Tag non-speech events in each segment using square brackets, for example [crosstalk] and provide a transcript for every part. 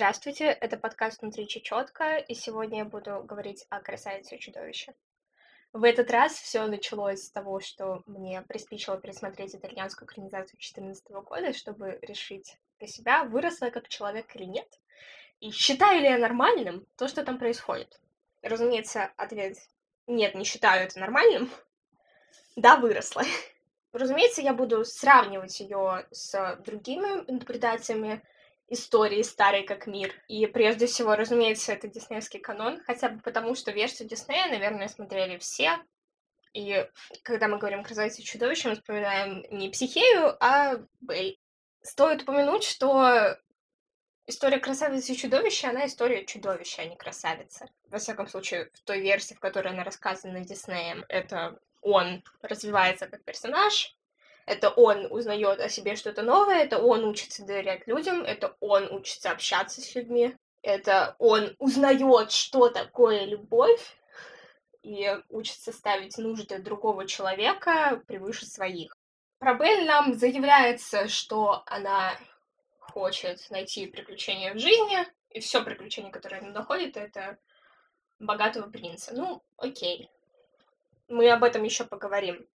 Здравствуйте, это подкаст «Внутри Чечетка», и сегодня я буду говорить о красавице и чудовище. В этот раз все началось с того, что мне приспичило пересмотреть итальянскую экранизацию 2014 года, чтобы решить для себя, выросла я как человек или нет, и считаю ли я нормальным то, что там происходит. Разумеется, ответ «нет, не считаю это нормальным». Да, выросла. [laughs] Разумеется, я буду сравнивать ее с другими интерпретациями истории старой как мир. И прежде всего, разумеется, это диснеевский канон, хотя бы потому, что версию Диснея, наверное, смотрели все. И когда мы говорим «Красавица и чудовище», мы вспоминаем не Психею, а Бель. Стоит упомянуть, что история красавицы и чудовища, она история чудовища, а не красавицы. Во всяком случае, в той версии, в которой она рассказана Диснеем, это он развивается как персонаж, это он узнает о себе что-то новое, это он учится доверять людям, это он учится общаться с людьми, это он узнает, что такое любовь, и учится ставить нужды другого человека превыше своих. Про Белль нам заявляется, что она хочет найти приключения в жизни, и все приключение, которое она находит, это богатого принца. Ну, окей. Мы об этом еще поговорим.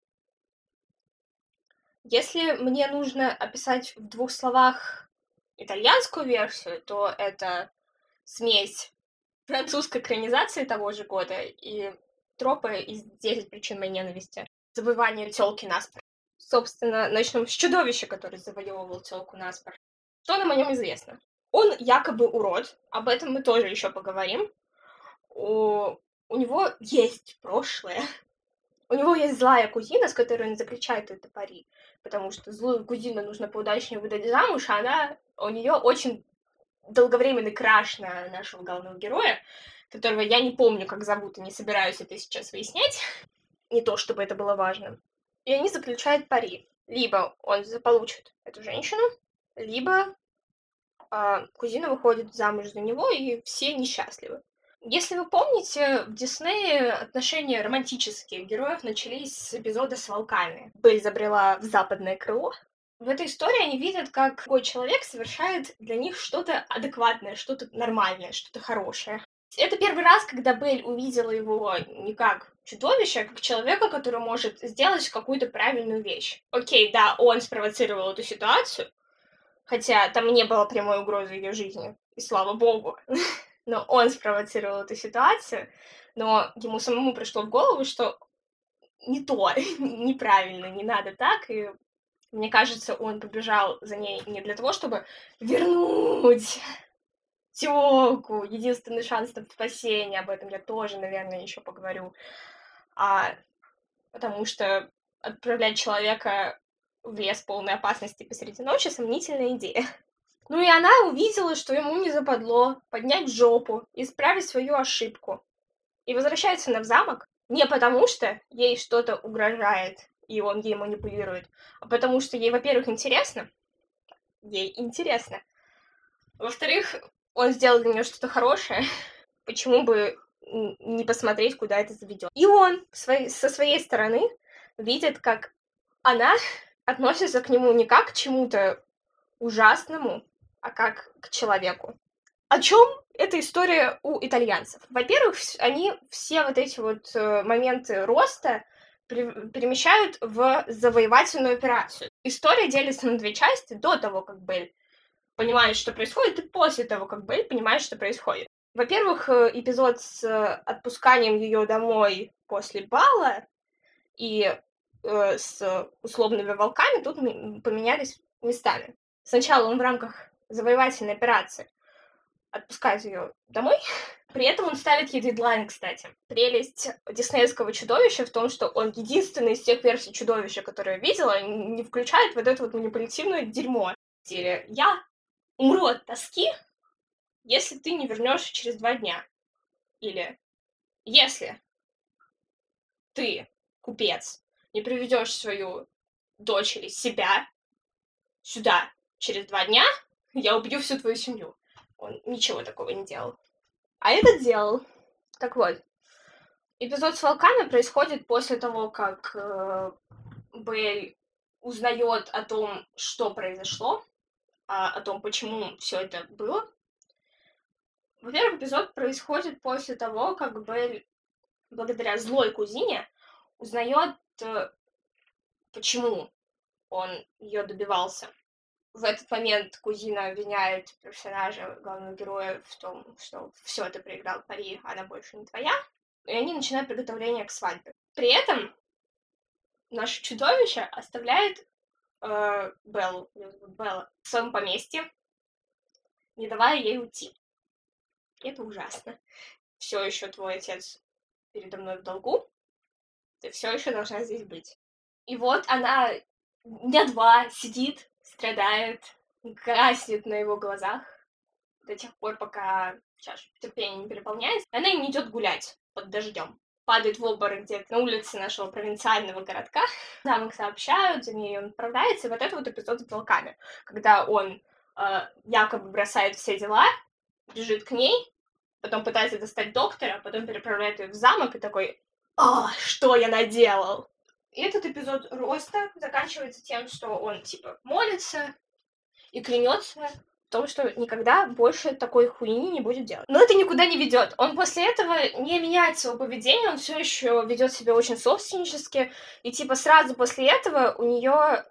Если мне нужно описать в двух словах итальянскую версию, то это смесь французской экранизации того же года и тропы из «10 причин моей ненависти». Завоевание телки наспор. Собственно, начнем с чудовища, который завоевывал телку наспор. Что нам о нем известно? Он якобы урод, об этом мы тоже еще поговорим. У, у него есть прошлое. У него есть злая кузина, с которой он заключает это пари потому что злую кузину нужно поудачнее выдать замуж, а она, у нее очень долговременный краш на нашего главного героя, которого я не помню, как зовут, и не собираюсь это сейчас выяснять. [laughs] Не то, чтобы это было важно. И они заключают пари. Либо он заполучит эту женщину, либо э, кузина выходит замуж за него, и все несчастливы. Если вы помните, в Диснее отношения романтических героев начались с эпизода с волками. Белль забрела в западное крыло. В этой истории они видят, как другой человек совершает для них что-то адекватное, что-то нормальное, что-то хорошее. Это первый раз, когда Белль увидела его не как чудовище, а как человека, который может сделать какую-то правильную вещь. Окей, да, он спровоцировал эту ситуацию, хотя там не было прямой угрозы ее жизни, и слава богу. [laughs] но он спровоцировал эту ситуацию, но ему самому пришло в голову, что не то, [laughs] неправильно, не надо так, и мне кажется, он побежал за ней не для того, чтобы вернуть тёлку, единственный шанс на спасение, об этом я тоже, наверное, еще поговорю, а потому что отправлять человека в лес полной опасности посреди ночи сомнительная идея. Ну и она увидела, что ему не западло поднять жопу, исправить свою ошибку. И возвращается она в замок не потому, что ей что-то угрожает, и он ей манипулирует, а потому что ей, во-первых, интересно. Ей интересно. Во-вторых, он сделал для нее что-то хорошее. Почему бы не посмотреть, куда это заведет? И он со своей стороны видит, как она [laughs] относится к нему не как к чему-то ужасному, а как к человеку. О чем эта история у итальянцев? Во-первых, они все вот эти вот э, моменты роста перемещают в завоевательную операцию. История делится на две части до того, как Белль понимает, что происходит, и после того, как Белль понимает, что происходит. Во-первых, э, эпизод с отпусканием ее домой после бала и э, с условными волками тут поменялись местами. Сначала он в рамках завоевательной операции, отпускает ее домой. При этом он ставит ей дедлайн, кстати. Прелесть диснеевского чудовища в том, что он единственный из тех версий чудовища, которые я видела, не включает вот это вот манипулятивное дерьмо. Стиле «Я умру от тоски, если ты не вернешься через два дня». Или «Если ты, купец, не приведешь свою дочь или себя сюда через два дня, я убью всю твою семью. Он ничего такого не делал. А этот делал. Так вот, эпизод с волками происходит после того, как э, Бэль узнает о том, что произошло, а, о том, почему все это было. Во-первых, эпизод происходит после того, как Белль, благодаря злой кузине, узнает, э, почему он ее добивался. В этот момент кузина обвиняет персонажа, главного героя, в том, что все ты проиграл пари, она больше не твоя. И они начинают приготовление к свадьбе. При этом наше чудовище оставляет э, Беллу, Белла, в своем поместье, не давая ей уйти. Это ужасно. Все еще твой отец передо мной в долгу. Ты все еще должна здесь быть. И вот она дня два сидит, страдает, краснет на его глазах до тех пор, пока чаша терпения не переполняется. Она не идет гулять под дождем. Падает в обморок где-то на улице нашего провинциального городка. Их сообщают, за ней он отправляется. И вот это вот эпизод с волками, когда он э, якобы бросает все дела, бежит к ней, потом пытается достать доктора, потом переправляет ее в замок и такой, а, что я наделал? И этот эпизод роста заканчивается тем, что он, типа, молится и клянется в том, что никогда больше такой хуйни не будет делать. Но это никуда не ведет. Он после этого не меняет своего поведения, он все еще ведет себя очень собственнически. И типа сразу после этого у нее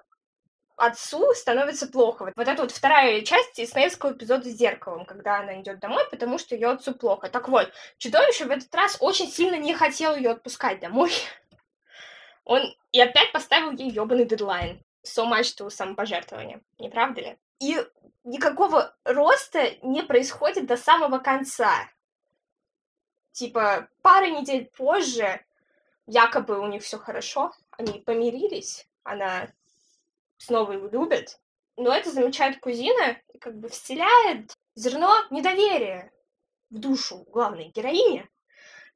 отцу становится плохо. Вот это вот вторая часть диснеевского эпизода с зеркалом, когда она идет домой, потому что ее отцу плохо. Так вот, чудовище в этот раз очень сильно не хотел ее отпускать домой. Он и опять поставил ей ебаный дедлайн. So much to самопожертвование. Не правда ли? И никакого роста не происходит до самого конца. Типа, пары недель позже, якобы у них все хорошо, они помирились, она снова его любит, но это замечает кузина как бы вселяет зерно недоверия в душу главной героини,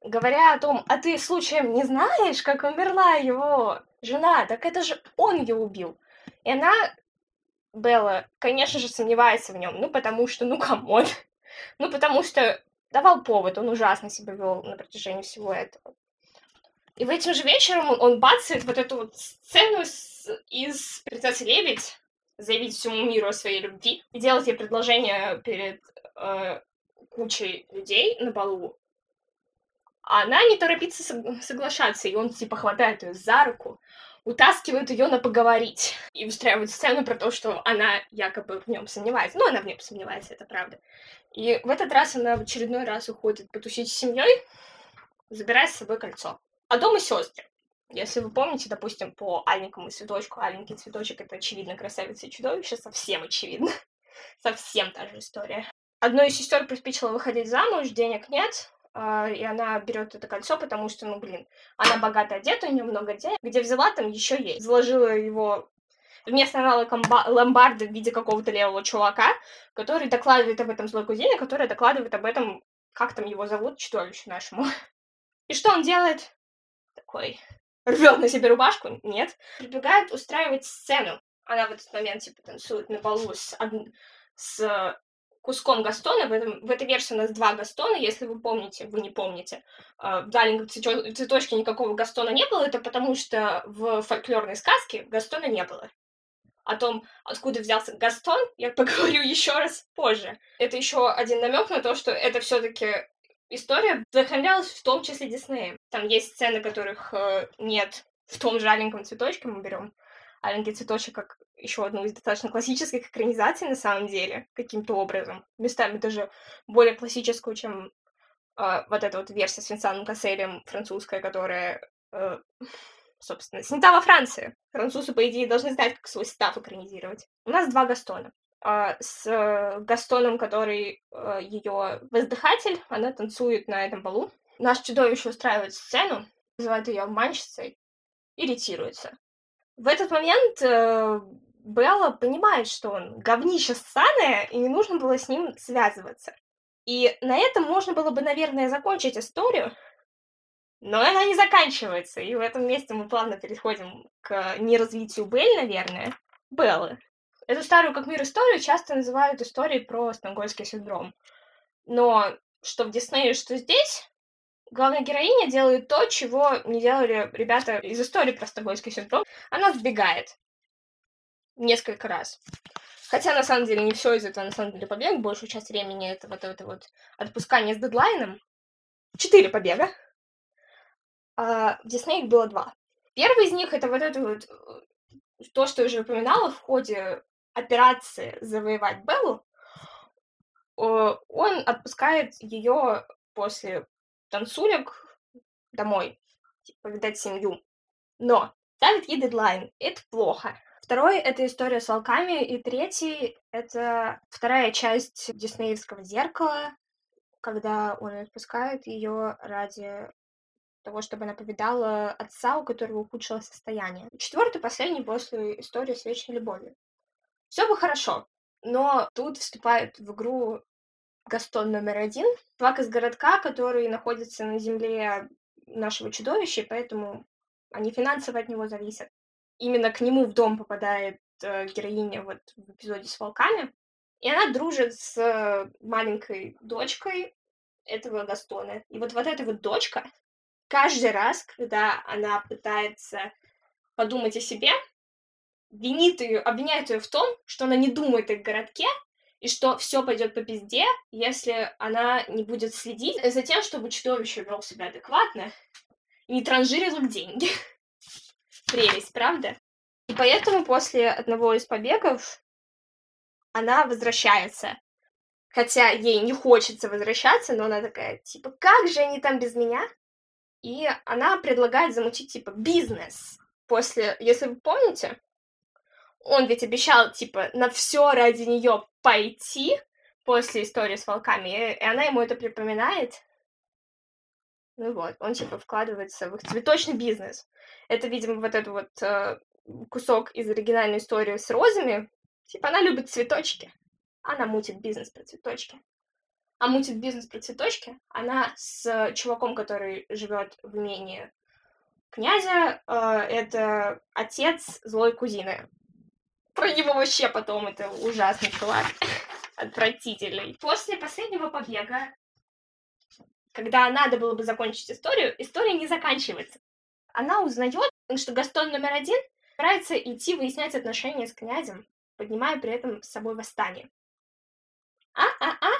говоря о том, а ты случаем не знаешь, как умерла его жена? Так это же он ее убил. И она, Белла, конечно же, сомневается в нем, ну потому что, ну come on, [laughs] ну потому что давал повод, он ужасно себя вел на протяжении всего этого. И в этим же вечером он, он бацает вот эту вот сцену с, из «Принцессы Лебедь», заявить всему миру о своей любви и делать ей предложение перед э, кучей людей на балу, а она не торопится соглашаться, и он типа хватает ее за руку, утаскивает ее на поговорить и устраивает сцену про то, что она якобы в нем сомневается. Ну, она в нем сомневается, это правда. И в этот раз она в очередной раз уходит потусить с семьей, забирая с собой кольцо. А дома сестры. Если вы помните, допустим, по Аленькому цветочку, Аленький цветочек это очевидно красавица и чудовище, совсем очевидно. [laughs] совсем та же история. Одной из сестер приспичило выходить замуж, денег нет, и она берет это кольцо, потому что, ну, блин, она богато одета, у нее много денег. Где взяла, там еще есть. Заложила его вместо аналога ломбарда в виде какого-то левого чувака, который докладывает об этом злой кузине, который докладывает об этом, как там его зовут, чудовищу нашему. [laughs] И что он делает? Такой, рвет на себе рубашку? Нет. Прибегает устраивать сцену. Она в этот момент, типа, танцует на полу с, с куском Гастона. В, этом, в этой версии у нас два Гастона, если вы помните, вы не помните. А, в «Далинговом цветочке» никакого Гастона не было, это потому что в фольклорной сказке Гастона не было. О том, откуда взялся Гастон, я [laughs] поговорю еще раз позже. Это еще один намек на то, что это все-таки история вдохновлялась в том числе Диснеем. Там есть сцены, которых э, нет в том же «Аленьком цветочке», мы берем «Аленький цветочек» как еще одну из достаточно классических экранизаций на самом деле, каким-то образом. Местами даже более классическую, чем э, вот эта вот версия с Винсаном Касселем французская, которая, э, собственно, снята во Франции. Французы, по идее, должны знать, как свой став экранизировать. У нас два Гастона. Uh, с uh, Гастоном, который uh, ее воздыхатель, она танцует на этом балу. Наш чудовище устраивает сцену, называет ее обманщицей, иритируется. В этот момент э, Белла понимает, что он говнище ссаное, и не нужно было с ним связываться. И на этом можно было бы, наверное, закончить историю, но она не заканчивается. И в этом месте мы плавно переходим к неразвитию Белль, наверное, Беллы. Эту старую как мир историю часто называют историей про стокгольмский синдром. Но что в Диснее, что здесь, главная героиня делает то, чего не делали ребята из истории про стокгольмский синдром. Она сбегает несколько раз. Хотя, на самом деле, не все из этого, на самом деле, побег. Большую часть времени это вот это вот отпускание с дедлайном. Четыре побега. А в Дисней их было два. Первый из них это вот это вот э, то, что я уже упоминала в ходе операции завоевать Беллу. Он отпускает ее после танцулек домой, типа, повидать семью. Но ставит ей дедлайн. Это плохо. Второй — это история с волками, и третий — это вторая часть диснеевского зеркала, когда он отпускает ее ради того, чтобы она повидала отца, у которого ухудшилось состояние. Четвертый, последний после истории с вечной любовью. Все бы хорошо, но тут вступает в игру Гастон номер один, чувак из городка, который находится на земле нашего чудовища, поэтому они финансово от него зависят. Именно к нему в дом попадает э, героиня вот в эпизоде с волками, и она дружит с э, маленькой дочкой этого Гастона. И вот вот эта вот дочка, каждый раз, когда она пытается подумать о себе, винит ее, обвиняет ее в том, что она не думает о городке, и что все пойдет по пизде, если она не будет следить за тем, чтобы чудовище вел себя адекватно и не транжирил деньги. [laughs] Прелесть, правда? И поэтому после одного из побегов она возвращается. Хотя ей не хочется возвращаться, но она такая, типа, как же они там без меня? И она предлагает замутить, типа, бизнес. После, если вы помните, он ведь обещал, типа, на все ради нее пойти после истории с волками, и она ему это припоминает. Ну вот, он, типа, вкладывается в их цветочный бизнес. Это, видимо, вот этот вот э, кусок из оригинальной истории с розами. Типа, она любит цветочки. Она мутит бизнес про цветочки. А мутит бизнес про цветочки она с чуваком, который живет в имении князя. Э, это отец злой кузины. Про него вообще потом это ужасный чувак. Отвратительный. После последнего побега, когда надо было бы закончить историю, история не заканчивается. Она узнает, что Гастон номер один старается идти выяснять отношения с князем, поднимая при этом с собой восстание. А-а-а!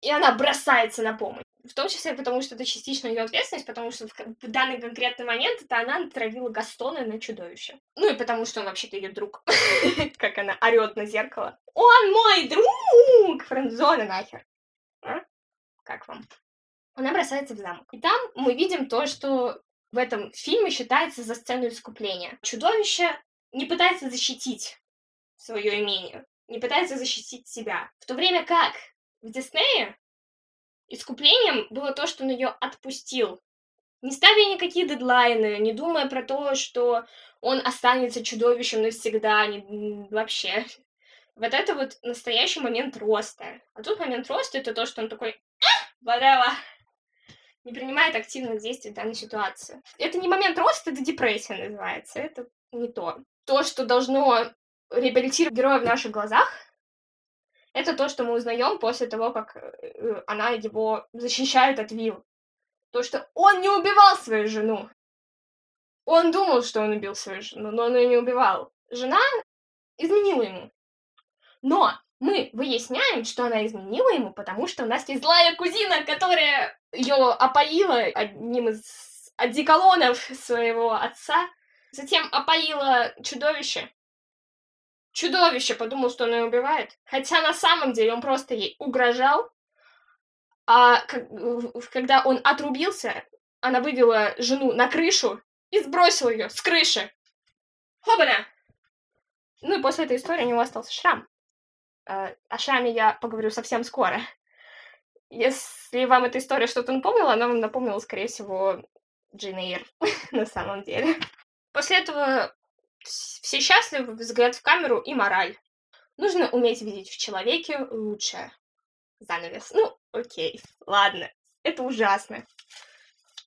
И она бросается на помощь. В том числе потому, что это частично ее ответственность, потому что в данный конкретный момент это она натравила Гастона на чудовище. Ну и потому, что он вообще-то ее друг. [laughs] как она орет на зеркало. Он мой друг! Френдзона нахер. А? Как вам? Она бросается в замок. И там мы видим то, что в этом фильме считается за сцену искупления. Чудовище не пытается защитить свое имение, не пытается защитить себя. В то время как в Диснее искуплением было то, что он ее отпустил. Не ставя никакие дедлайны, не думая про то, что он останется чудовищем навсегда, не, вообще. Вот это вот настоящий момент роста. А тут момент роста это то, что он такой, whatever, не принимает активных действий в данной ситуации. Это не момент роста, это депрессия называется. Это не то. То, что должно реабилитировать героя в наших глазах, это то, что мы узнаем после того, как э, она его защищает от Вил. То, что он не убивал свою жену. Он думал, что он убил свою жену, но он ее не убивал. Жена изменила ему. Но мы выясняем, что она изменила ему, потому что у нас есть злая кузина, которая ее опоила одним из одеколонов своего отца, затем опоила чудовище, чудовище подумал, что она ее убивает. Хотя на самом деле он просто ей угрожал. А когда он отрубился, она вывела жену на крышу и сбросила ее с крыши. Хобана! Ну и после этой истории у него остался шрам. А, о шраме я поговорю совсем скоро. Если вам эта история что-то напомнила, она вам напомнила, скорее всего, Джейн Эйр [laughs] на самом деле. После этого все счастливы, взгляд в камеру и мораль. Нужно уметь видеть в человеке лучшее. Занавес. Ну, окей, ладно. Это ужасно.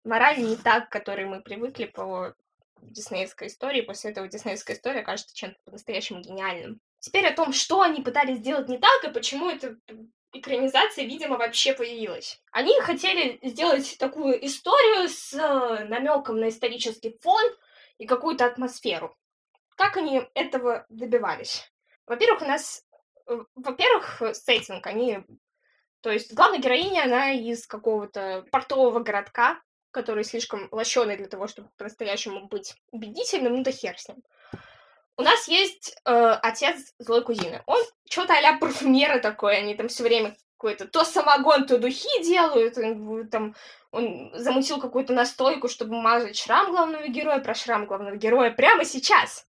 Мораль не так, к которой мы привыкли по диснеевской истории. После этого диснеевская история кажется чем-то по-настоящему гениальным. Теперь о том, что они пытались сделать не так, и почему эта экранизация, видимо, вообще появилась. Они хотели сделать такую историю с э, намеком на исторический фон и какую-то атмосферу. Как они этого добивались? Во-первых, у нас Э, во-первых, сеттинг, они... То есть главная героиня, она из какого-то портового городка, который слишком лощеный для того, чтобы по-настоящему быть убедительным, ну да хер с ним. У нас есть э, отец злой кузины. Он что-то а-ля парфюмера такой, они там все время какой-то то самогон, то духи делают, он, там он замутил какую-то настойку, чтобы мазать шрам главного героя, про шрам главного героя прямо сейчас.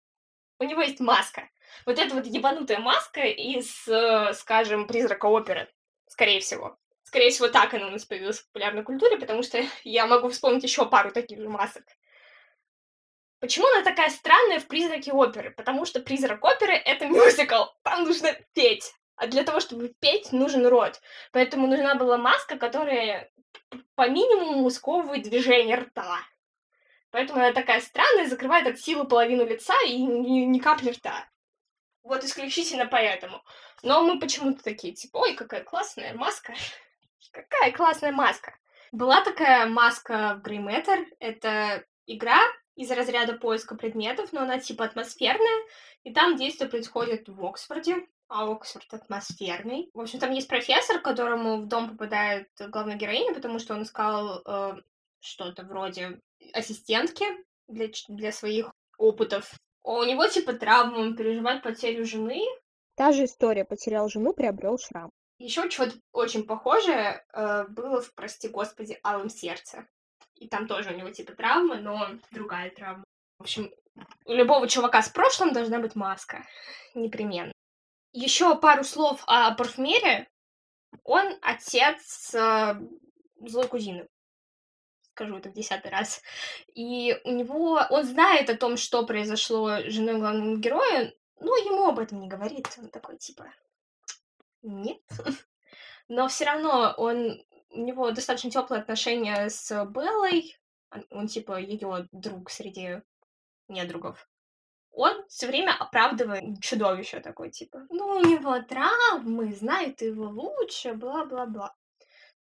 У него есть маска. Вот эта вот ебанутая маска из, э, скажем, призрака оперы, скорее всего. Скорее всего, так она у нас появилась в популярной культуре, потому что [laughs] я могу вспомнить еще пару таких же масок. Почему она такая странная в «Призраке оперы»? Потому что «Призрак оперы» — это мюзикл, там нужно петь. А для того, чтобы петь, нужен рот. Поэтому нужна была маска, которая по минимуму сковывает движение рта. Поэтому она такая странная, закрывает от силы половину лица и ни, ни капли рта. Вот исключительно поэтому. Но мы почему-то такие, типа, ой, какая классная маска. [laughs] Какая классная маска. Была такая маска в Grey Matter. Это игра из разряда поиска предметов, но она типа атмосферная. И там действие происходит в Оксфорде, а Оксфорд атмосферный. В общем, там есть профессор, которому в дом попадает главная героиня, потому что он искал э, что-то вроде ассистентки для, для своих опытов. У него типа травма, он переживает потерю жены. Та же история, потерял жену, приобрел шрам. Еще что-то очень похожее э, было в «Прости Господи, Алом сердце». И там тоже у него типа травма, но другая травма. В общем, у любого чувака с прошлым должна быть маска. Непременно. Еще пару слов о парфюмере. Он отец э, злой кузины. Скажу это в десятый раз. И у него... Он знает о том, что произошло с женой главного героя, но ему об этом не говорит. Он такой, типа, нет. [laughs] Но все равно он, у него достаточно теплые отношения с Беллой. Он типа ее друг среди недругов. Он все время оправдывает чудовище такой, типа, ну, у него травмы, знает его лучше, бла-бла-бла.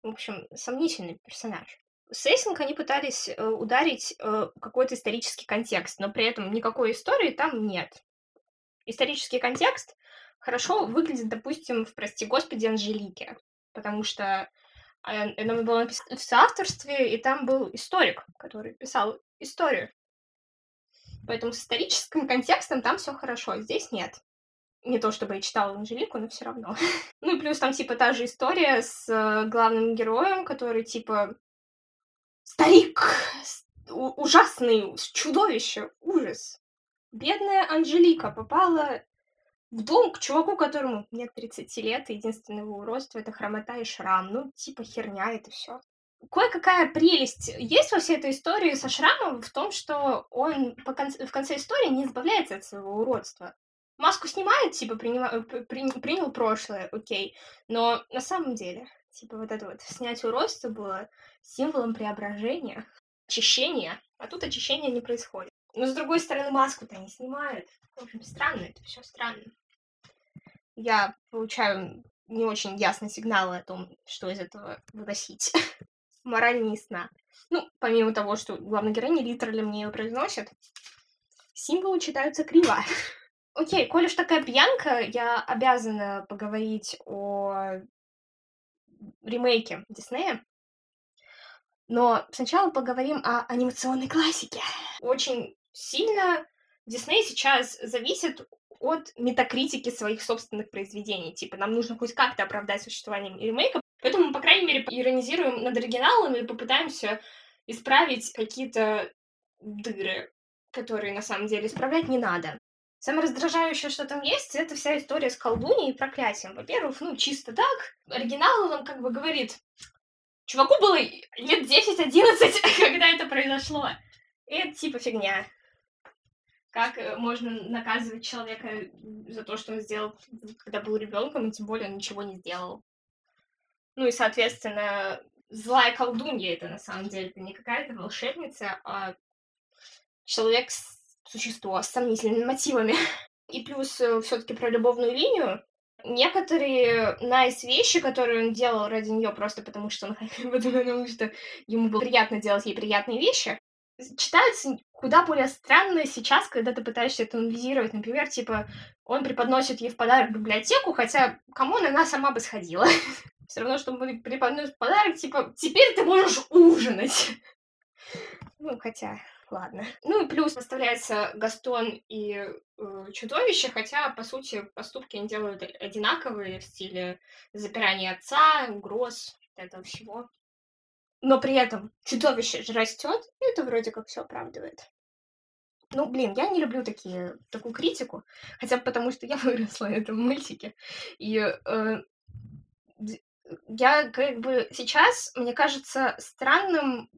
В общем, сомнительный персонаж. Сеттинг они пытались э, ударить э, какой-то исторический контекст, но при этом никакой истории там нет. Исторический контекст хорошо выглядит, допустим, в «Прости Господи, Анжелике», потому что она была в соавторстве, и там был историк, который писал историю. Поэтому с историческим контекстом там все хорошо, здесь нет. Не то чтобы я читала Анжелику, но все равно. [laughs] ну и плюс там типа та же история с э, главным героем, который типа старик, ужасный, чудовище, ужас. Бедная Анжелика попала в дом к чуваку, которому нет 30 лет, и единственное его уродство — это хромота и шрам. Ну, типа херня это все. Кое-какая прелесть есть во всей этой истории со шрамом в том, что он по конце, в конце истории не избавляется от своего уродства. Маску снимает, типа, принял, при, принял прошлое, окей. Но на самом деле, типа, вот это вот снять уродство было символом преображения, очищения, а тут очищения не происходит. Но, с другой стороны, маску-то не снимают. В общем, странно, это все странно я получаю не очень ясные сигналы о том, что из этого выносить. [laughs] Мораль не ясна. Ну, помимо того, что главная героиня литерально мне ее произносит, символы читаются криво. [laughs] Окей, коль уж такая пьянка, я обязана поговорить о ремейке Диснея. Но сначала поговорим о анимационной классике. Очень сильно Дисней сейчас зависит от метакритики своих собственных произведений. Типа, нам нужно хоть как-то оправдать существование ремейка, поэтому мы, по крайней мере, иронизируем над оригиналом и попытаемся исправить какие-то дыры, которые на самом деле исправлять не надо. Самое раздражающее, что там есть, это вся история с колдуньей и проклятием. Во-первых, ну, чисто так. Оригинал нам как бы говорит, чуваку было лет 10-11, [laughs] когда это произошло. И это типа фигня как э, можно наказывать человека за то, что он сделал, когда был ребенком, и тем более он ничего не сделал. Ну и, соответственно, злая колдунья это на самом деле, это не какая-то волшебница, а человек, существо с сомнительными мотивами. [laughs] И плюс э, все-таки про любовную линию. Некоторые nice вещи, которые он делал ради нее просто потому, что он [laughs] потому что ему было приятно делать ей приятные вещи, читаются куда более странно сейчас, когда ты пытаешься это анализировать. Например, типа, он преподносит ей в подарок библиотеку, хотя, кому она сама бы сходила. [laughs] Все равно, что он преподносит подарок, типа, теперь ты можешь ужинать. Ну, хотя, ладно. [laughs] Ну и плюс поставляется Гастон и э, чудовище, хотя, по сути, поступки они делают одинаковые в стиле запирания отца, угроз, этого всего. Но при этом чудовище же растет, и это вроде как все оправдывает. Ну, блин, я не люблю такие, такую критику, хотя бы потому, что я [laughs] выросла на этом мультике. И э, я как бы сейчас, мне кажется, странным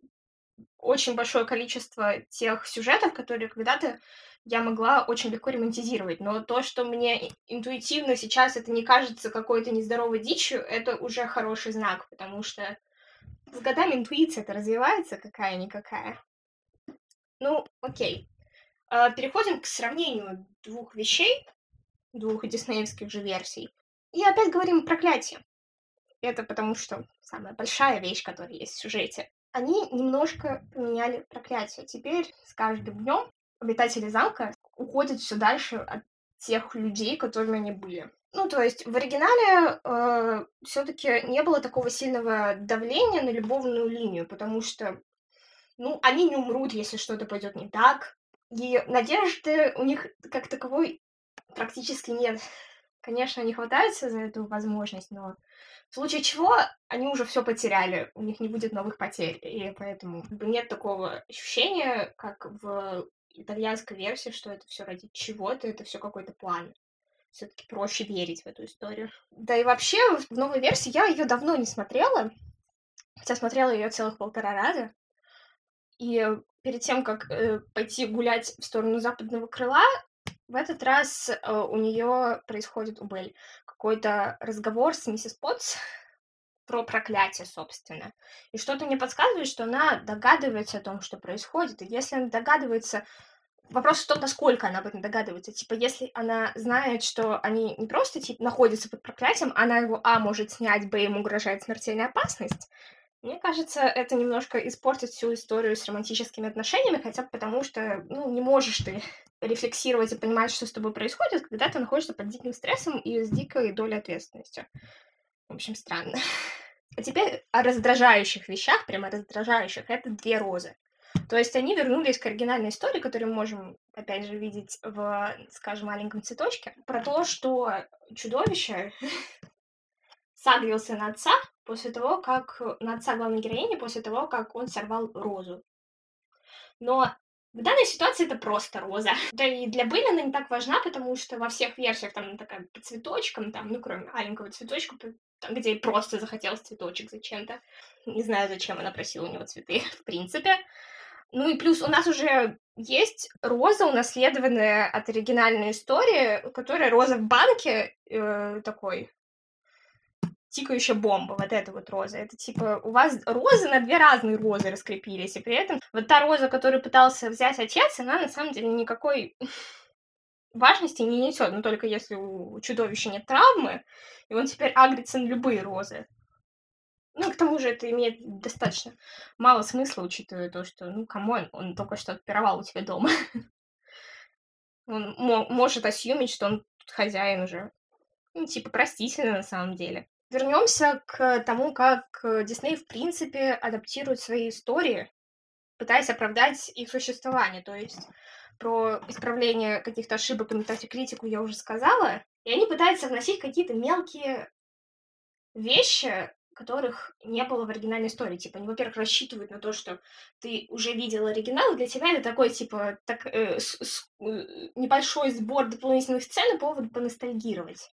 очень большое количество тех сюжетов, которые когда-то я могла очень легко ремонтизировать. Но то, что мне интуитивно сейчас это не кажется какой-то нездоровой дичью, это уже хороший знак, потому что с годами интуиция это развивается какая-никакая. Ну, окей. А, переходим к сравнению двух вещей, двух диснеевских же версий. И опять говорим проклятие. Это потому что самая большая вещь, которая есть в сюжете. Они немножко поменяли проклятие. Теперь с каждым днем обитатели замка уходят все дальше от тех людей, которыми они были. Ну, то есть в оригинале э, все-таки не было такого сильного давления на любовную линию, потому что, ну, они не умрут, если что-то пойдет не так. И надежды у них как таковой практически нет. Конечно, они хватаются за эту возможность, но в случае чего они уже все потеряли, у них не будет новых потерь, и поэтому нет такого ощущения, как в итальянской версии, что это все ради чего-то, это все какой-то план. Все-таки проще верить в эту историю. Да и вообще, в новой версии я ее давно не смотрела, хотя смотрела ее целых полтора раза. И перед тем, как э, пойти гулять в сторону западного крыла, в этот раз э, у нее происходит у Белль какой-то разговор с миссис Потс про проклятие, собственно. И что-то мне подсказывает, что она догадывается о том, что происходит. И если она догадывается... Вопрос в том, насколько она об этом догадывается. Типа, если она знает, что они не просто типа, находятся под проклятием, она его, а, может снять, б, ему угрожает смертельная опасность, мне кажется, это немножко испортит всю историю с романтическими отношениями, хотя бы потому, что, ну, не можешь ты [laughs] рефлексировать и понимать, что с тобой происходит, когда ты находишься под диким стрессом и с дикой долей ответственности. В общем, странно. [laughs] А теперь о раздражающих вещах, прямо раздражающих. Это две розы. То есть они вернулись к оригинальной истории, которую мы можем, опять же, видеть в, скажем, маленьком цветочке, про то, что чудовище сагрился на отца после того, как... на отца главной героини после того, как он сорвал розу. Но в данной ситуации это просто роза. [laughs] Да и для Белли она не так важна, потому что во всех версиях там такая по цветочкам, там, ну, кроме маленького цветочка, там, где ей просто захотелось цветочек зачем-то. Не знаю, зачем она просила у него цветы, [laughs] в принципе. Ну и плюс у нас уже есть роза, унаследованная от оригинальной истории, которая роза в банке э, такой тикающая бомба, вот эта вот роза. Это типа у вас розы на две разные розы раскрепились, и при этом вот та роза, которую пытался взять отец, она на самом деле никакой важности не несет, но только если у чудовища нет травмы, и он теперь агрится на любые розы. Ну, к тому же это имеет достаточно мало смысла, учитывая то, что, ну, come on, он только что отпировал у тебя дома. [laughs] Он может осъюмить, что он тут хозяин уже. Ну, типа, простительно на самом деле. Вернемся к тому, как э, Дисней, в принципе, адаптирует свои истории, пытаясь оправдать их существование. То есть про исправление каких-то ошибок и метафикритику я уже сказала. И они пытаются вносить какие-то мелкие вещи, которых не было в оригинальной истории. Типа, они, во-первых, рассчитывают на то, что ты уже видел оригинал, и для тебя это такой, типа, так, э, с, с, э, небольшой сбор дополнительных сцен и повод поностальгировать.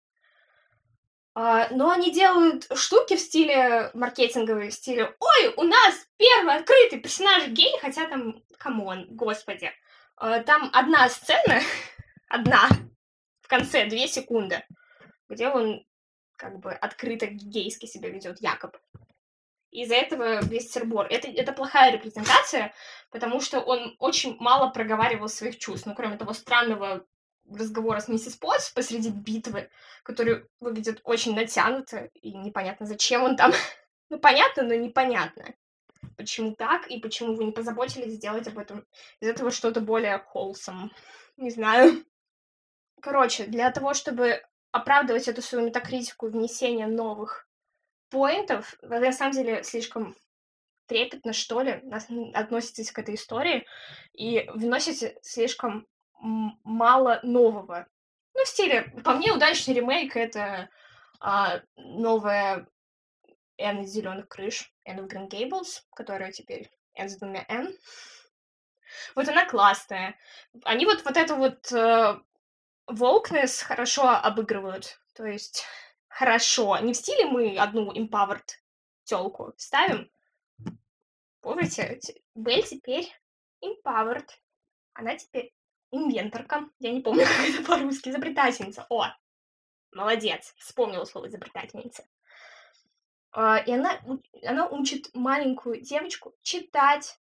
А, но они делают штуки в стиле маркетинговые, в стиле «Ой, у нас первый открытый персонаж гей», хотя там, come on, господи. А, там одна сцена, [laughs] одна, в конце, две секунды, где он как бы открыто гейски себя ведет, якобы. Из-за этого весь сыр-бор. Это, это плохая репрезентация, потому что он очень мало проговаривал своих чувств. Ну, кроме того странного разговора с миссис Потс посреди битвы, который выглядит очень натянуто, и непонятно, зачем он там. [laughs] ну, понятно, но непонятно. почему так, и почему вы не позаботились сделать об этом, из этого что-то более wholesome. Не знаю. Короче, для того, чтобы оправдывать эту свою метакритику внесения новых поинтов, вы на самом деле слишком трепетно, что ли, относитесь к этой истории и вносите слишком мало нового. Ну, в стиле, по мне, удачный ремейк — это а, новая N зеленых крыш, N of Green Gables, которая теперь N с двумя N. Вот она классная. Они вот, вот это вот э, wokeness хорошо обыгрывают. То есть хорошо. Не в стиле мы одну empowered телку ставим. Помните, Белль теперь empowered. Она теперь инвенторка. Я не помню, [laughs] как это по-русски. Изобретательница. О, молодец. Вспомнила слово изобретательница. А, и она, она учит маленькую девочку читать.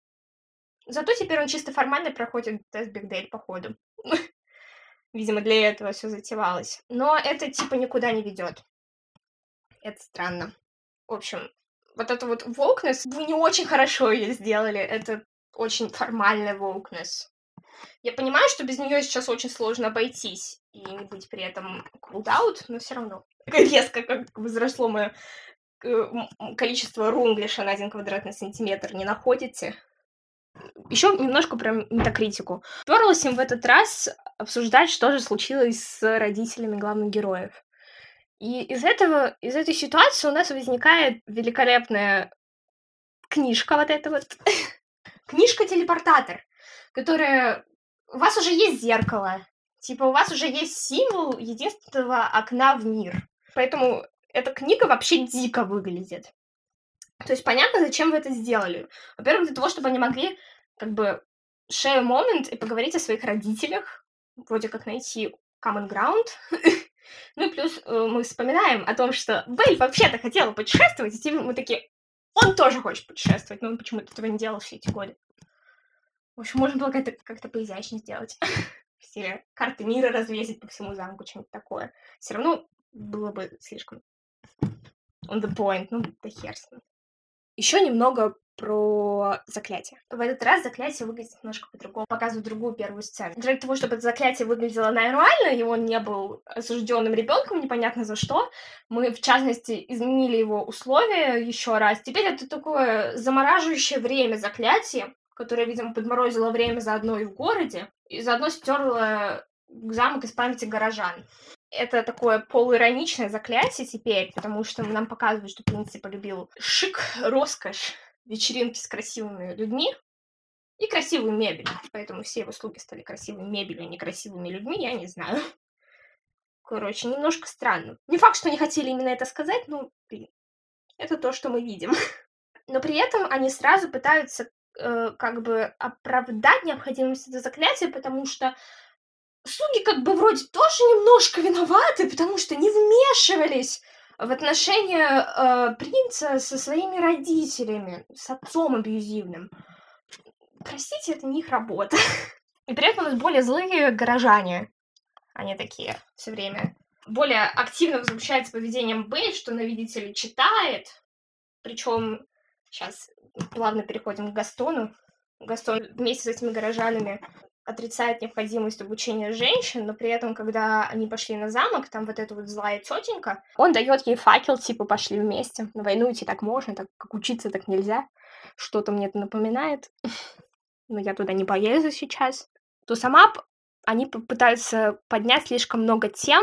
Зато теперь он чисто формально проходит тест Бигдель, походу. [laughs] Видимо, для этого все затевалось. Но это типа никуда не ведет. Это странно. В общем, вот это вот wokeness, вы не очень хорошо ее сделали. Это очень формальный wokeness. Я понимаю, что без нее сейчас очень сложно обойтись и не быть при этом out, но все равно [laughs] резко как возросло мое количество рунглиша на один квадратный сантиметр не находите. Еще немножко про метакритику. Перлась им в этот раз обсуждать, что же случилось с родителями главных героев. И из этого, из этой ситуации у нас возникает великолепная книжка вот эта вот. [laughs] Книжка-телепортатор, которая... У вас уже есть зеркало. Типа у вас уже есть символ единственного окна в мир. Поэтому эта книга вообще дико выглядит. То есть понятно, зачем вы это сделали. Во-первых, для того, чтобы они могли как бы share момент и поговорить о своих родителях, вроде как найти common ground. [laughs] ну и плюс э, мы вспоминаем о том, что Белль вообще-то хотела путешествовать, и мы такие, он тоже хочет путешествовать, но он почему-то этого не делал все эти годы. В общем, можно было как-то, как-то поизящнее сделать. [laughs] В стиле карты мира развесить по всему замку, что-нибудь такое. Все равно было бы слишком on the point, ну, да хер с ним. Еще немного про заклятие. В этот раз заклятие выглядит немножко по-другому, показывает другую первую сцену. Для того, чтобы это заклятие выглядело нормально, и он не был осужденным ребенком, непонятно за что, мы, в частности, изменили его условия еще раз. Теперь это такое замораживающее время заклятие, которое, видимо, подморозило время заодно и в городе, и заодно стерло замок из памяти горожан это такое полуироничное заклятие теперь, потому что нам показывают, что принцип полюбил шик, роскошь, вечеринки с красивыми людьми и красивую мебель. Поэтому все его слуги стали красивой мебелью, а не красивыми людьми, я не знаю. Короче, немножко странно. Не факт, что они хотели именно это сказать, но, блин, это то, что мы видим. [laughs] Но при этом они сразу пытаются э, как бы оправдать необходимость этого заклятия, потому что слуги как бы вроде тоже немножко виноваты, потому что не вмешивались в отношения э, принца со своими родителями, с отцом абьюзивным. Простите, это не их работа. И при этом у нас более злые горожане. Они такие все время. Более активно возмущается поведением Бэй, что она, видите ли, читает. Причем сейчас плавно переходим к Gastoну. Гастон вместе с этими горожанами отрицает необходимость обучения женщин, но при этом, когда они пошли на замок, там вот эта вот злая тетенька, он дает ей факел, типа, пошли вместе. На войну идти так можно, так как учиться так нельзя. Что-то мне это напоминает. [laughs] Но я туда не поеду сейчас. То сама они пытаются поднять слишком много тем,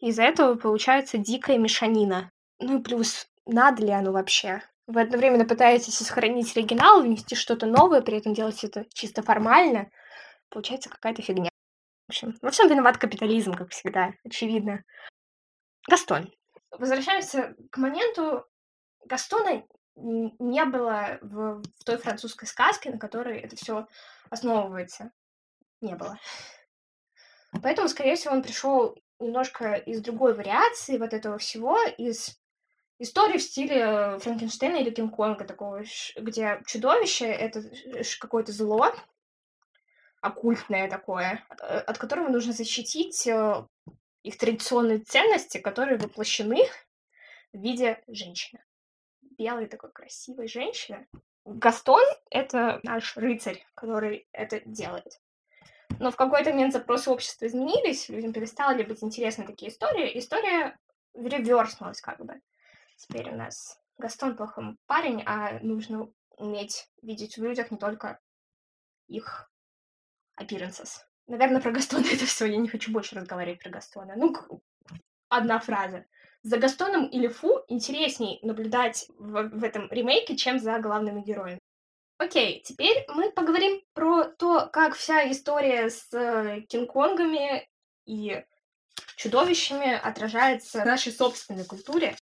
из-за этого получается дикая мешанина. Ну и плюс, надо ли оно вообще? Вы одновременно пытаетесь сохранить оригинал, внести что-то новое, при этом делать это чисто формально — получается какая-то фигня. В общем, во всем виноват капитализм, как всегда, очевидно. Гастон. Возвращаемся к моменту. Гастона не было в, в той французской сказке, на которой это все основывается. Не было. Поэтому, скорее всего, он пришел немножко из другой вариации вот этого всего, из истории в стиле Франкенштейна или Кинг-Конга, такого, где чудовище — это какое-то зло, оккультное такое, от, э, от которого нужно защитить э, их традиционные ценности, которые воплощены в виде женщины. Белой такой красивой женщины. Гастон — это наш рыцарь, который это делает. Но в какой-то момент запросы общества изменились, людям перестали быть интересны такие истории. История реверснулась как бы. Теперь у нас Гастон плохой парень, а нужно уметь видеть в людях не только их appearances. Наверное, про Гастона [laughs] это все. Я не хочу больше разговаривать про Гастона. Ну, одна фраза. За Gastoном или Фу интересней наблюдать в, в этом ремейке, чем за главными героями. Окей, теперь мы поговорим про то, как вся история с э, Кинг-Конгами и чудовищами отражается в нашей собственной культуре.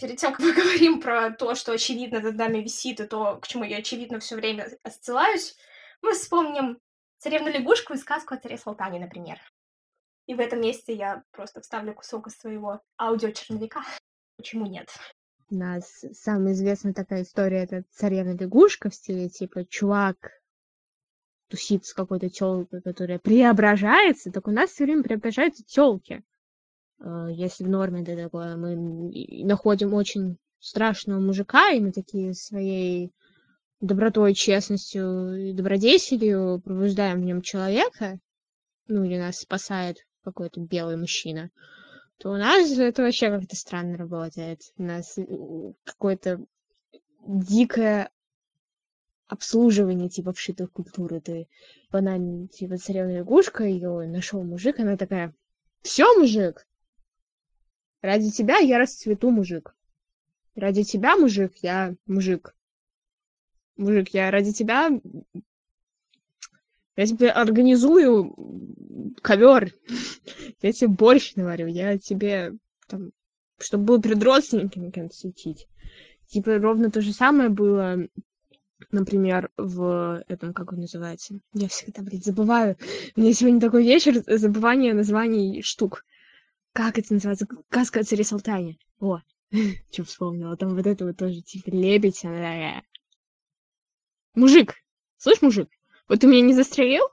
Перед тем, как мы [laughs] говорим про то, что очевидно над нами висит, и то, к чему я очевидно все время отсылаюсь, мы вспомним царевну-лягушку и сказку о царе Салтане, например. И в этом месте я просто вставлю кусок из своего аудиочерновика. Почему нет? У нас самая известная такая история это царевна-лягушка в стиле типа чувак тусит с какой-то телкой, которая преображается, так у нас все время преображаются телки. А, если в норме это такое, мы находим очень страшного мужика, и мы такие своей добротой, честностью и добродетелью пробуждаем в нем человека, ну или нас спасает какой-то белый мужчина, то у нас это вообще как-то странно работает. У нас э, какое-то дикое обслуживание типа вшитых культуры. Ты банально типа царевна лягушка, ее нашел мужик, она такая, все, мужик, ради тебя я расцвету, мужик. Ради тебя, мужик, я мужик мужик, я ради тебя я тебе организую ковер, [laughs] я тебе борщ наварю, я тебе там, чтобы был перед родственниками кем-то светить. Типа ровно то же самое было, например, в этом, как он называется. Я всегда, блядь, забываю. У меня сегодня такой вечер забывания названий штук. Как это называется? Сказка о царе Салтане. О, [laughs] что вспомнила. Там вот это вот тоже, типа, лебедь, она Мужик! Слышь, мужик, вот ты меня не застрелил?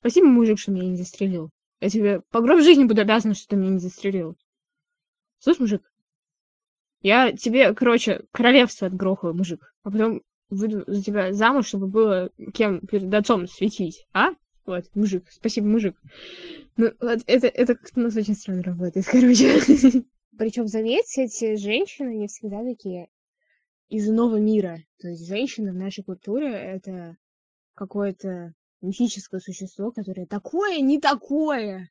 Спасибо, мужик, что меня не застрелил. Я тебе по гроб жизни буду обязан, что ты меня не застрелил. Слышь, мужик, я тебе, короче, королевство отгрохаю, мужик. А потом выйду за тебя замуж, чтобы было кем перед отцом светить, а? Вот, мужик. Спасибо, мужик. Ну, вот это, это как-то у нас очень странно работает, [laughs] короче. Причем, заметьте, эти женщины не всегда такие из иного мира. То есть женщина в нашей культуре — это какое-то мифическое существо, которое такое, не такое,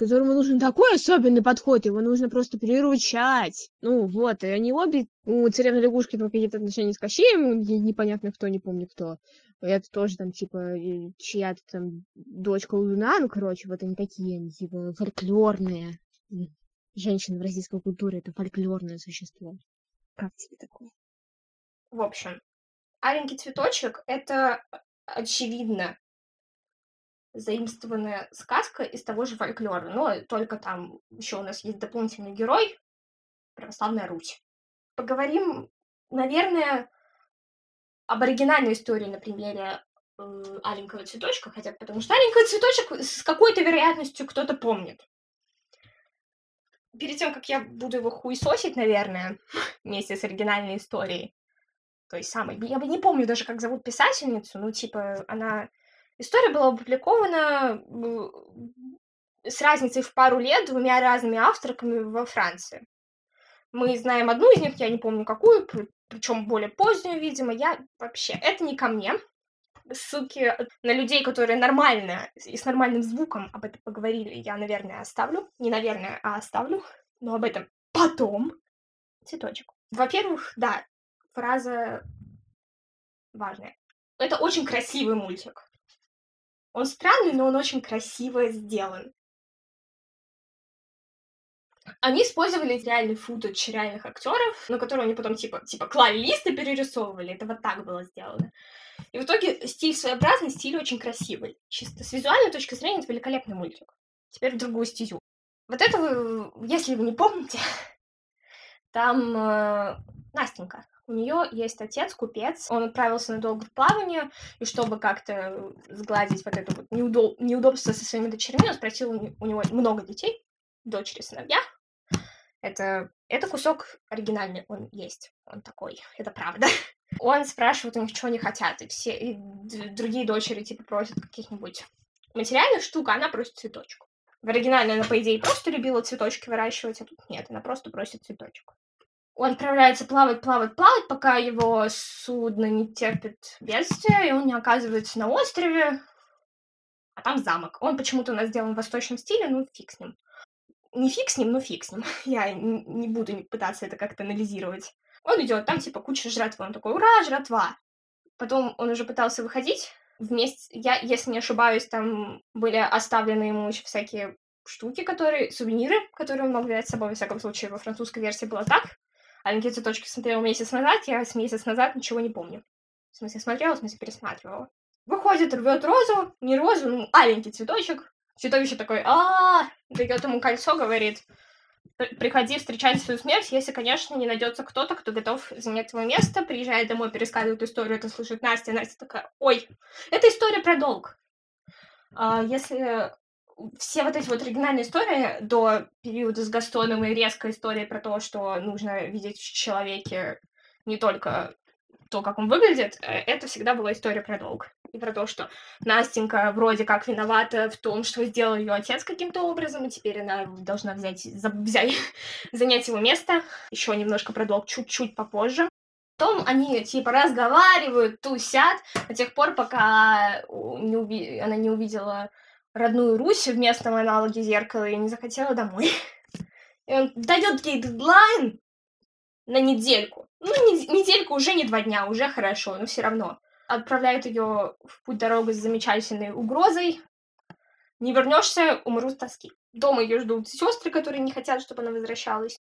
которому нужен такой особенный подход, его нужно просто приручать. Ну вот, и они обе, у царевны лягушки там какие-то отношения с Кощеем, непонятно кто, не помню кто. Это тоже там, типа, чья-то там дочка Луна, ну, короче, вот они такие, типа, фольклорные. Женщины в российской культуре — это фольклорное существо. Как тебе такое? В общем, аленький цветочек — это очевидно заимствованная сказка из того же фольклора, но только там еще у нас есть дополнительный герой — православная Русь. Поговорим, наверное, об оригинальной истории на примере э, аленького цветочка, хотя потому что аленький цветочек с какой-то вероятностью кто-то помнит. Перед тем, как я буду его хуесосить, наверное, [laughs] вместе с оригинальной историей, той самой. Я не помню даже, как зовут писательницу, ну, типа, она... История была опубликована с разницей в пару лет двумя разными авторками во Франции. Мы знаем одну из них, я не помню какую, причем более позднюю, видимо. Я вообще... Это не ко мне. Ссылки на людей, которые нормально и с нормальным звуком об этом поговорили, я, наверное, оставлю. Не наверное, а оставлю. Но об этом потом. Цветочек. Во-первых, да, фраза важная. Это очень красивый мультик. Он странный, но он очень красиво сделан. Они использовали реальный футаж реальных актеров, на которые они потом типа, типа клали листы, перерисовывали. Это вот так было сделано. И в итоге стиль своеобразный, стиль очень красивый. Чисто с визуальной точки зрения это великолепный мультик. Теперь в другую стезю. Вот это, если вы не помните, [laughs] там э, Настенька, у нее есть отец, купец. Он отправился на долгое плавание, и чтобы как-то сгладить вот это вот неудоб... неудобство со своими дочерьми, он спросил у него много детей, дочери, сыновья. Это, это кусок оригинальный, он есть, он такой, это правда. [laughs] Он спрашивает у них, что они хотят, и все и другие дочери, типа, просят каких-нибудь материальных штук, а она просит цветочку. В оригинале она, по идее, просто любила цветочки выращивать, а тут нет, она просто просит цветочек. Он отправляется плавать, плавать, плавать, пока его судно не терпит бедствия, и он не оказывается на острове, а там замок. Он почему-то у нас сделан в восточном стиле, ну фиг с ним. Не фиг с ним, но фиг с ним. [laughs] Я не буду пытаться это как-то анализировать. Он идет, там типа куча жратвы. Он такой, ура, жратва. Потом он уже пытался выходить. Вместе, я, если не ошибаюсь, там были оставлены ему еще всякие штуки, которые, сувениры, которые он мог взять с собой, во всяком случае, во французской версии было так. А на цветочки смотрела месяц назад, я месяц назад ничего не помню. В смысле, смотрела, в смысле, пересматривала. Выходит, рвет розу, не розу, ну, маленький цветочек. Чудовище такой, а дает ему кольцо, говорит, приходи встречать свою смерть, если, конечно, не найдется кто-то, кто готов занять твое место, приезжает домой, пересказывает историю, это слышит Настя, Настя такая, ой, это история про долг. А, если все вот эти вот оригинальные истории до периода с Гастоном и резкая история про то, что нужно видеть в человеке не только то, как он выглядит, э, это всегда была история про долг. И про то, что Настенька вроде как виновата в том, что сделал ее отец каким-то образом, и теперь она должна взять, за, взять, [laughs] занять его место. Еще немножко про долг чуть-чуть попозже. Потом они типа разговаривают, тусят до тех пор, пока не уви... она не увидела родную Русь в местном аналоге зеркала и не захотела домой. И он дает ей дедлайн на недельку. Ну, не, недельку уже не два дня, уже хорошо, но все равно. Отправляет ее в путь дорогу с замечательной угрозой. Не вернешься, умру с тоски. Дома ее ждут сестры, которые не хотят, чтобы она возвращалась.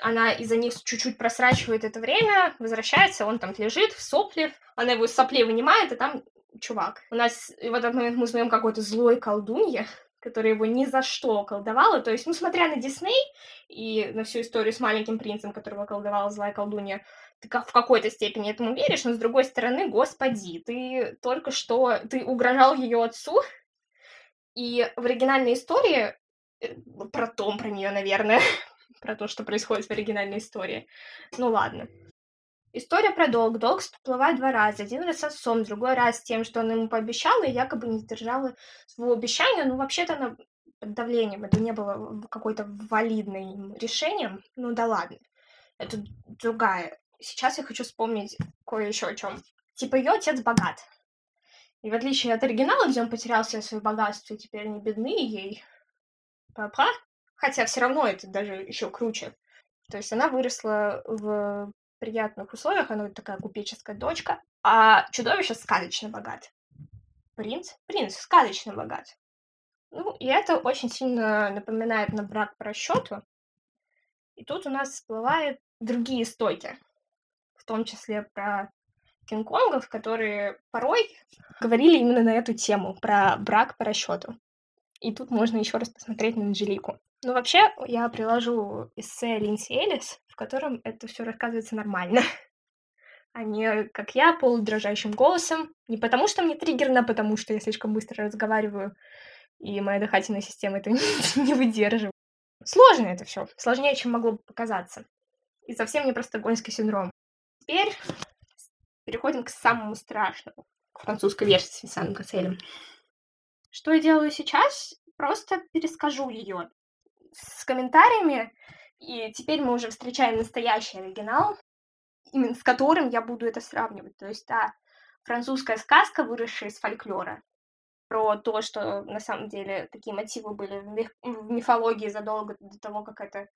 Она из-за них чуть-чуть просрачивает это время, возвращается, он там лежит в сопле, она его из соплей вынимает, и там чувак. У нас в этот момент мы узнаем какой-то злой колдунья, которая его ни за что колдовала. То есть, ну, смотря на Дисней и на всю историю с маленьким принцем, которого колдовала злая колдунья, ты в какой-то степени этому веришь, но с другой стороны, господи, ты только что, ты угрожал ее отцу, и в оригинальной истории, э, про том, про нее, наверное, [laughs] про то, что происходит в оригинальной истории. Ну ладно. История про долг. Долг всплывает два раза. Один раз с отцом, другой раз тем, что он ему пообещал, и якобы не сдержала своего обещания. Ну, вообще-то она под давлением. Это не было какой-то валидным решением. Ну да ладно. Это другая. Сейчас я хочу вспомнить кое еще о чем. Типа ее отец богат. И в отличие от оригинала, где он потерял все свои богатства, и теперь они бедны ей. Папа. Хотя все равно это даже еще круче. То есть она выросла в приятных условиях, она такая купеческая дочка, а чудовище сказочно богат. Принц? Принц сказочно богат. Ну, и это очень сильно напоминает на брак по расчету. И тут у нас всплывают другие стойки, в том числе про Кинг-Конгов, которые порой говорили именно на эту тему, про брак по расчету. И тут можно еще раз посмотреть на Анжелику. Ну, вообще, я приложу эссе Линси Элис, в котором это все рассказывается нормально. [laughs] А не, как я, полудрожащим голосом. Не потому, что мне триггерно, а потому что я слишком быстро разговариваю, и моя дыхательная система это [laughs] не выдерживает. Сложно это все, сложнее, чем могло бы показаться. И совсем не просто гонский синдром. Теперь переходим к самому страшному, к французской версии с Винсаном Касселем. Что я делаю сейчас? Просто перескажу ее с комментариями, и теперь мы уже встречаем настоящий оригинал, именно с которым я буду это сравнивать. То есть та французская сказка, выросшая из фольклора, про то, что на самом деле такие мотивы были в мифологии задолго до того, как это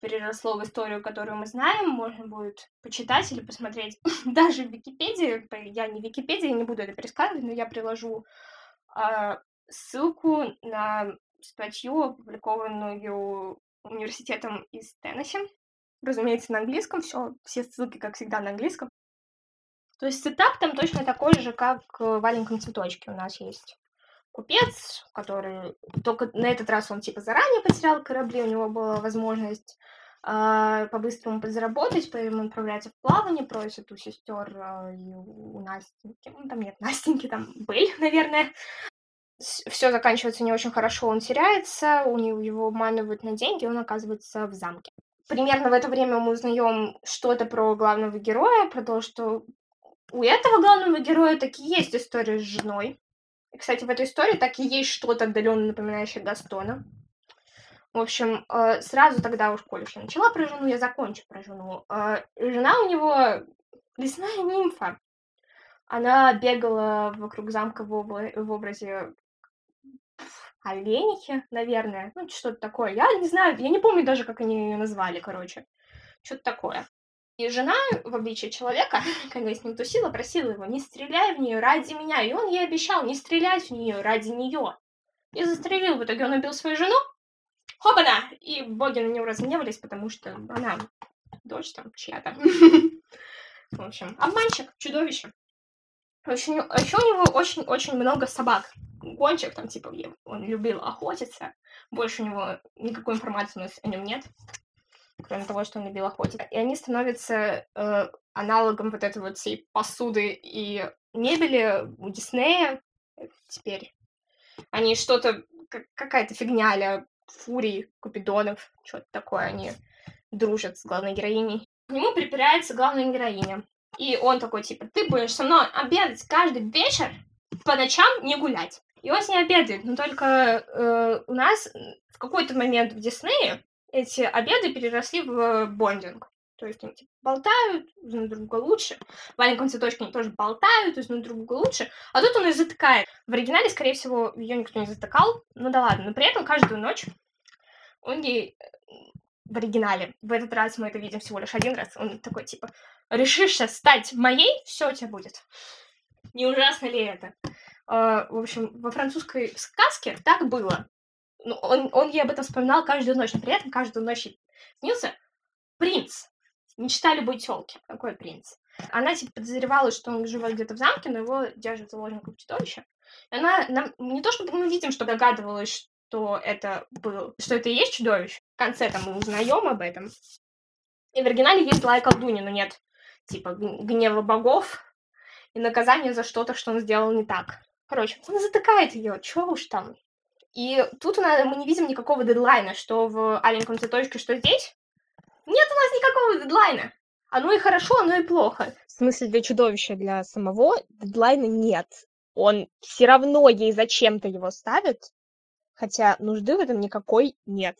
переросло в историю, которую мы знаем, можно будет почитать или посмотреть [laughs] даже в Википедии. Я не в Википедии, не буду это пересказывать, но я приложу э, ссылку на статью, опубликованную университетом из Теннесси. Разумеется, на английском, все, все ссылки, как всегда, на английском. То есть сетап там точно такой же, как в «Маленьком цветочке» у нас есть купец, который только на этот раз он типа заранее потерял корабли, у него была возможность э, по-быстрому подзаработать, поэтому он отправляется в плавание, просит у сестер э, и у Настеньки, ну там нет [laughs] Настеньки, там Бель, наверное, все заканчивается не очень хорошо, он теряется, у него его обманывают на деньги, он оказывается в замке. Примерно в это время мы узнаем что-то про главного героя, про то, что У этого главного героя таки есть история с женой. И, кстати, в этой истории так и есть что-то отдаленно напоминающее Гастона. В общем, э, сразу тогда уж, коли я начала про жену, я закончу про жену. Э, жена у него лесная нимфа. Она бегала вокруг замка в, обла- в образе оленихи, наверное. Ну, что-то такое. Я не знаю, я не помню даже, как они ее назвали, короче. Что-то такое. И жена в обличии человека, [laughs] когда я с ним тусила, просила его, не стреляй в нее ради меня. И он ей обещал не стрелять в нее ради нее. И застрелил. В итоге он убил свою жену. Хопана! И боги на него разгневались, потому что она дочь там чья-то. [laughs] В общем, обманщик, чудовище. Еще, еще у него очень-очень много собак. Гонщик там, типа, он любил охотиться. Больше у него никакой информации у нас о нем нет, кроме того, что он любил охотиться. И они становятся э, аналогом вот этой вот всей посуды и мебели у Диснея теперь. Они что-то, какая-то фигня а фурий, купидонов, что-то такое. Они дружат с главной героиней. К нему припирается главная героиня. И он такой, типа, ты будешь со мной обедать каждый вечер, по ночам не гулять. И он с ней обедает, но только э, у нас в какой-то момент в Диснее эти обеды переросли в бондинг. То есть они типа, болтают друг друга лучше. В маленьком цветочке они тоже болтают друг друга лучше. А тут он ее затыкает. В оригинале, скорее всего, ее никто не затыкал. Ну да ладно. Но при этом каждую ночь он ей в оригинале. В этот раз мы это видим всего лишь один раз. Он такой, типа, решишься стать моей, все у тебя будет. Не ужасно ли это? Uh, в общем, во французской сказке так было. Ну, он, он ей об этом вспоминал каждую ночь, но при этом каждую ночь снился принц. Мечта любой телки. Какой принц? Она, типа, подозревала, что он живет где-то в замке, но его держит заложником чудовища. И она нам не то чтобы мы видим, что догадывалась, что это был, что это и есть чудовище. В конце там мы узнаем об этом. И в оригинале есть злая колдунья, но нет типа гнева богов и наказание за что-то, что он сделал не так. Короче, он затыкает ее, чё уж там. И тут у нас, мы не видим никакого дедлайна, что в аленьком цветочке, что здесь. Нет у нас никакого дедлайна. Оно и хорошо, оно и плохо. В смысле, для чудовища, для самого дедлайна нет. Он все равно ей зачем-то его ставит, хотя нужды в этом никакой нет.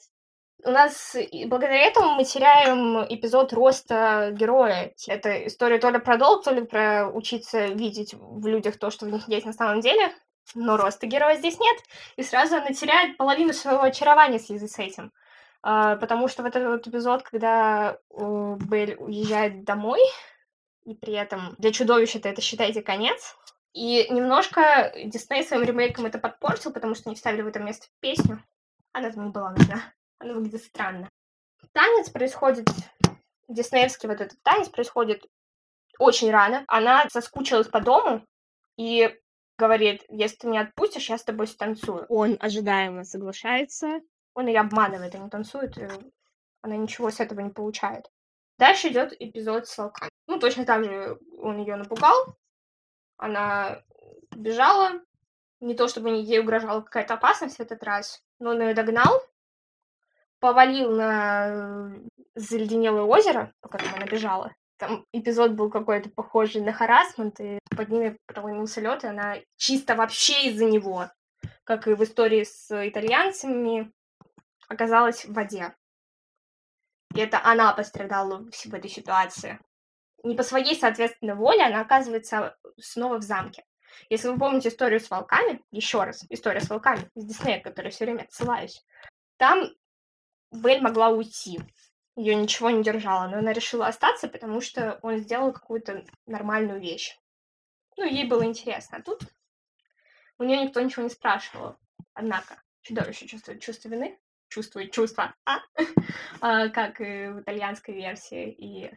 У нас благодаря этому мы теряем эпизод роста героя. Это история то ли про долг, то ли про учиться видеть в людях то, что в них есть на самом деле. Но роста героя здесь нет. И сразу она теряет половину своего очарования в связи с этим. Uh, потому что в этот вот эпизод, когда uh, Белль уезжает домой, и при этом для чудовища-то это, считайте, конец, и немножко Дисней своим ремейком это подпортил, потому что не вставили в это место песню. Она там не была нужна. Она выглядит странно. Танец происходит... Диснеевский вот этот танец происходит очень рано. Она соскучилась по дому и говорит, если ты меня отпустишь, я с тобой станцую. Он ожидаемо соглашается. Он ее обманывает, они танцуют, и она ничего с этого не получает. Дальше идет эпизод с волками. Ну, точно так же он ее напугал, она бежала. Не то чтобы ей угрожала какая-то опасность в этот раз, но он ее догнал, повалил на заледенелое озеро, по которому она бежала. Там эпизод был какой-то похожий на харасмент, и под ними проломился лед, и она чисто вообще из-за него, как и в истории с итальянцами, оказалась в воде. И это она пострадала в этой ситуации не по своей, соответственно, воле она оказывается снова в замке. Если вы помните историю с волками, еще раз, история с волками из Диснея, которой все время отсылаюсь, там Белль могла уйти. Ее ничего не держало, но она решила остаться, потому что он сделал какую-то нормальную вещь. Ну, ей было интересно. А тут у нее никто ничего не спрашивал. Однако, чудовище чувствует чувство вины, чувствует чувство, а? [laughs] а как и в итальянской версии, и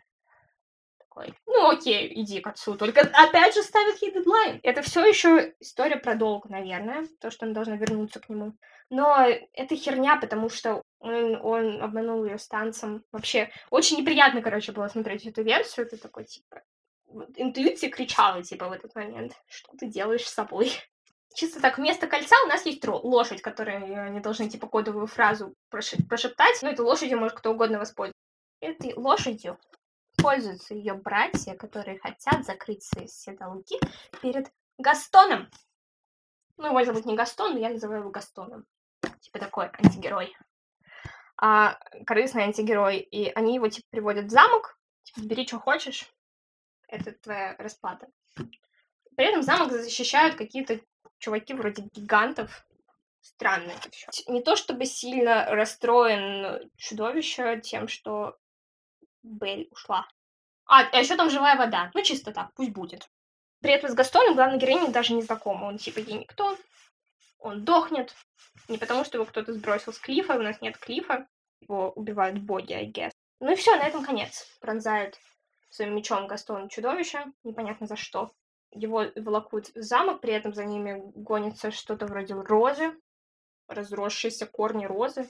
такой, ну окей, иди к отцу. Только опять же ставят ей дедлайн. Это все еще история про долг, наверное, то, что она должна вернуться к нему. Но это херня, потому что он, он обманул ее с танцем. Вообще, очень неприятно, короче, было смотреть эту версию. Ты такой, типа, интуиция кричала, типа, в этот момент. Что ты делаешь с собой? [laughs] Чисто так, вместо кольца у нас есть лошадь, которой они должны, типа, кодовую фразу прошептать. Ну, этой лошадью может кто угодно воспользоваться. Этой лошадью пользуются ее братья, которые хотят закрыть свои все долги перед Гастоном. Ну, его зовут не Гастон, но я называю его Гастоном. Типа такой антигерой. А, корыстный антигерой. И они его, типа, приводят в замок. Типа, бери, что хочешь. Это твоя расплата. При этом замок защищают какие-то чуваки вроде гигантов. Странно это все. Не то чтобы сильно расстроен чудовище тем, что Бель ушла. А, а еще там живая вода. Ну, чисто так, пусть будет. При этом с Гастоном главной героиней даже не знакома. Он типа ей никто. Он дохнет. Не потому, что его кто-то сбросил с клифа. У нас нет клифа. Его убивают боги, I guess. Ну и все, на этом конец. Пронзают своим мечом Гастон чудовище. Непонятно за что. Его волокут в замок, при этом за ними гонится что-то вроде розы. Разросшиеся корни розы.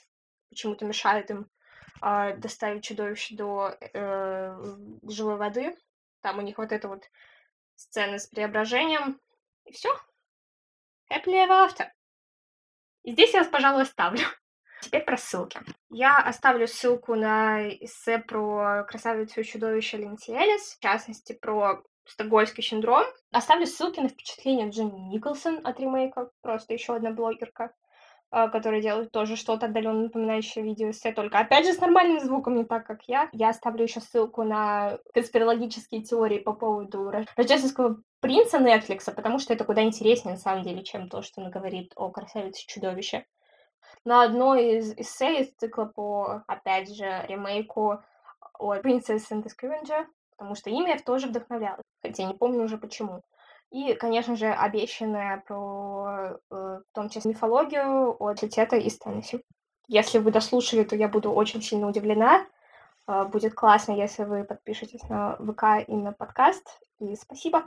Почему-то мешает им э, доставить чудовище до э, живой воды. Там у них вот это вот сцены с преображением. И все. Happily ever after. И здесь я вас, пожалуй, оставлю. [laughs] Теперь про ссылки. Я оставлю ссылку на эссе про красавицу и чудовище Элис, в частности, про Стокгольмский синдром. Оставлю ссылки на впечатление Дженни Николсон от ремейка, просто еще одна блогерка. А, которые делают тоже что-то отдаленно напоминающее видео эссе, только опять же с нормальным звуком, не так, как я. Я оставлю еще ссылку на конспирологические теории по поводу рождественского принца Netflix, потому что это куда интереснее, на самом деле, чем то, что он говорит о красавице-чудовище. На одной из эссе из цикла по, опять же, ремейку о Princess and the Scavenger, потому что имя тоже вдохновляло, хотя не помню уже почему. И, конечно же, обещанная про, э, в том числе, мифологию от Тета из Теннесси. Если вы дослушали, то я буду очень сильно удивлена. Э, будет классно, если вы подпишетесь на ВК и на подкаст. И спасибо.